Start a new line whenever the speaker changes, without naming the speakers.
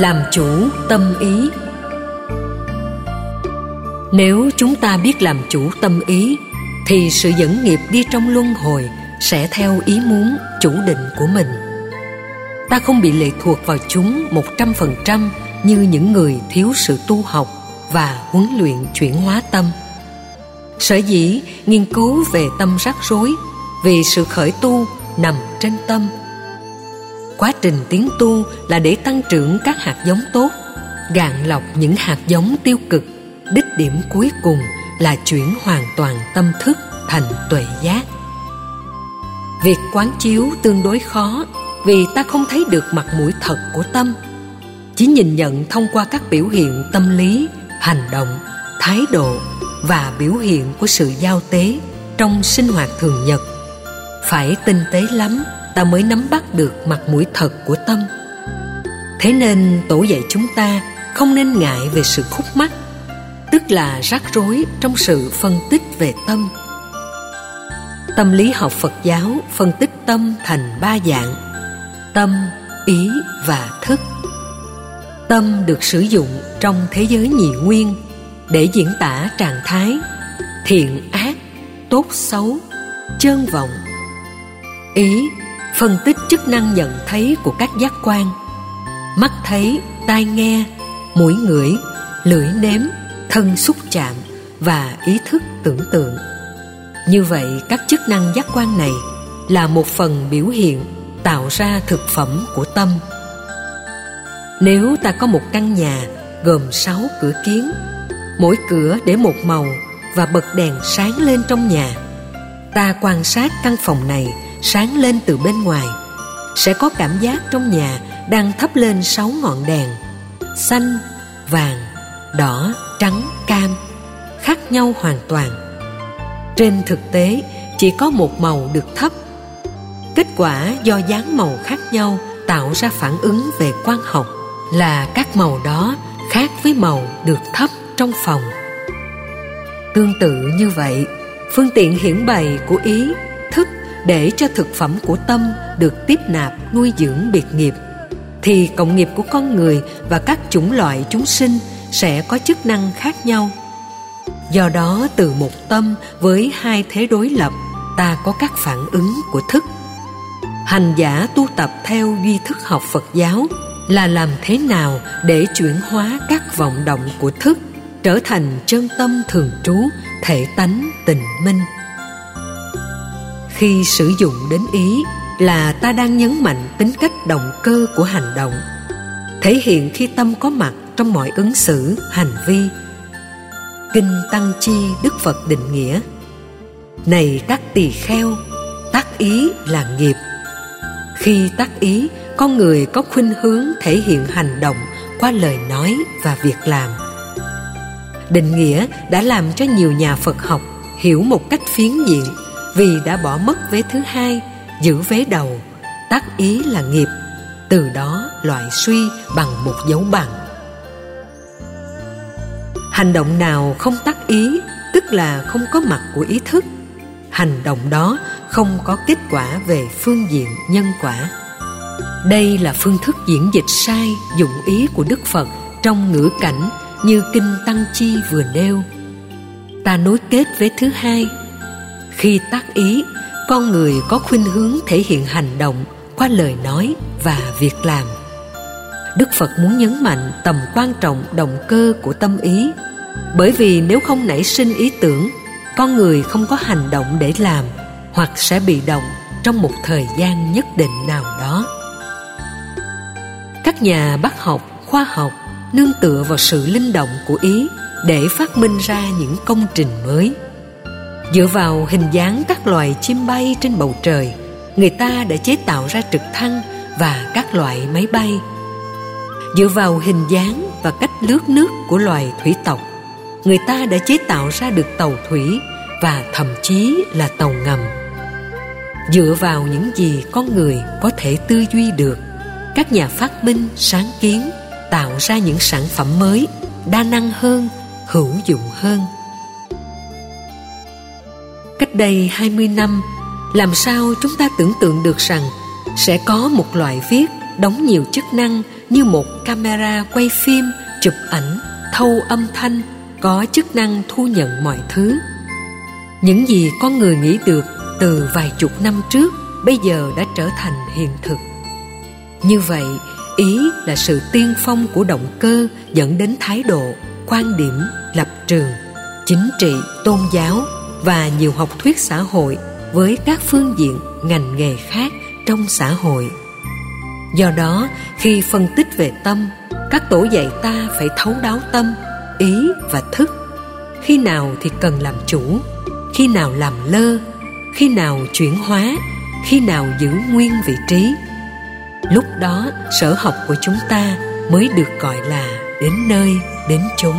làm chủ tâm ý. Nếu chúng ta biết làm chủ tâm ý, thì sự dẫn nghiệp đi trong luân hồi sẽ theo ý muốn chủ định của mình. Ta không bị lệ thuộc vào chúng một trăm phần trăm như những người thiếu sự tu học và huấn luyện chuyển hóa tâm. Sở dĩ nghiên cứu về tâm rắc rối vì sự khởi tu nằm trên tâm quá trình tiến tu là để tăng trưởng các hạt giống tốt, gạn lọc những hạt giống tiêu cực. Đích điểm cuối cùng là chuyển hoàn toàn tâm thức thành tuệ giác. Việc quán chiếu tương đối khó vì ta không thấy được mặt mũi thật của tâm. Chỉ nhìn nhận thông qua các biểu hiện tâm lý, hành động, thái độ và biểu hiện của sự giao tế trong sinh hoạt thường nhật. Phải tinh tế lắm ta mới nắm bắt được mặt mũi thật của tâm. Thế nên tổ dạy chúng ta không nên ngại về sự khúc mắc, tức là rắc rối trong sự phân tích về tâm. Tâm lý học phật giáo phân tích tâm thành ba dạng, tâm, ý và thức. Tâm được sử dụng trong thế giới nhị nguyên để diễn tả trạng thái, thiện ác, tốt xấu, chơn vọng, ý phân tích chức năng nhận thấy của các giác quan. Mắt thấy, tai nghe, mũi ngửi, lưỡi nếm, thân xúc chạm và ý thức tưởng tượng. Như vậy, các chức năng giác quan này là một phần biểu hiện tạo ra thực phẩm của tâm. Nếu ta có một căn nhà gồm sáu cửa kiến, mỗi cửa để một màu và bật đèn sáng lên trong nhà, ta quan sát căn phòng này sáng lên từ bên ngoài, sẽ có cảm giác trong nhà đang thắp lên sáu ngọn đèn, xanh, vàng, đỏ, trắng, cam, khác nhau hoàn toàn. Trên thực tế, chỉ có một màu được thấp kết quả do dáng màu khác nhau tạo ra phản ứng về quan học là các màu đó khác với màu được thấp trong phòng. Tương tự như vậy, phương tiện hiển bày của ý để cho thực phẩm của tâm được tiếp nạp nuôi dưỡng biệt nghiệp. Thì cộng nghiệp của con người và các chủng loại chúng sinh sẽ có chức năng khác nhau. Do đó, từ một tâm với hai thế đối lập, ta có các phản ứng của thức. Hành giả tu tập theo duy thức học phật giáo là làm thế nào để chuyển hóa các vọng động của thức trở thành chân tâm thường trú, thể tánh tình minh khi sử dụng đến ý là ta đang nhấn mạnh tính cách động cơ của hành động, thể hiện khi tâm có mặt trong mọi ứng xử, hành vi. Kinh tăng chi đức phật định nghĩa, này các tỳ kheo, tác ý là nghiệp. Khi tác ý, con người có khuynh hướng thể hiện hành động qua lời nói và việc làm. Định nghĩa đã làm cho nhiều nhà phật học hiểu một cách phiến diện vì đã bỏ mất vế thứ hai, giữ vế đầu, tác ý là nghiệp. Từ đó loại suy bằng một dấu bằng. Hành động nào không tác ý, tức là không có mặt của ý thức. Hành động đó không có kết quả về phương diện nhân quả. Đây là phương thức diễn dịch sai, dụng ý của đức phật trong ngữ cảnh như kinh tăng chi vừa nêu. Ta nối kết với thứ hai khi tác ý, con người có khuynh hướng thể hiện hành động qua lời nói và việc làm. Đức phật muốn nhấn mạnh tầm quan trọng động cơ của tâm ý. Bởi vì nếu không nảy sinh ý tưởng, con người không có hành động để làm hoặc sẽ bị động trong một thời gian nhất định nào đó. Các nhà bác học, khoa học nương tựa vào sự linh động của ý để phát minh ra những công trình mới dựa vào hình dáng các loài chim bay trên bầu trời, người ta đã chế tạo ra trực thăng và các loại máy bay. Dựa vào hình dáng và cách lướt nước của loài thủy tộc, người ta đã chế tạo ra được tàu thủy và thậm chí là tàu ngầm. Dựa vào những gì con người có thể tư duy được, các nhà phát minh sáng kiến tạo ra những sản phẩm mới đa năng hơn, hữu dụng hơn cách đây 20 năm, làm sao chúng ta tưởng tượng được rằng sẽ có một loại viết đóng nhiều chức năng như một camera quay phim, chụp ảnh, thâu âm thanh, có chức năng thu nhận mọi thứ. Những gì con người nghĩ được từ vài chục năm trước bây giờ đã trở thành hiện thực. Như vậy, ý là sự tiên phong của động cơ dẫn đến thái độ, quan điểm, lập trường, chính trị, tôn giáo và nhiều học thuyết xã hội với các phương diện, ngành nghề khác trong xã hội. Do đó, khi phân tích về tâm, các tổ dạy ta phải thấu đáo tâm, ý và thức. Khi nào thì cần làm chủ, khi nào làm lơ, khi nào chuyển hóa, khi nào giữ nguyên vị trí. Lúc đó, sở học của chúng ta mới được gọi là đến nơi, đến chốn.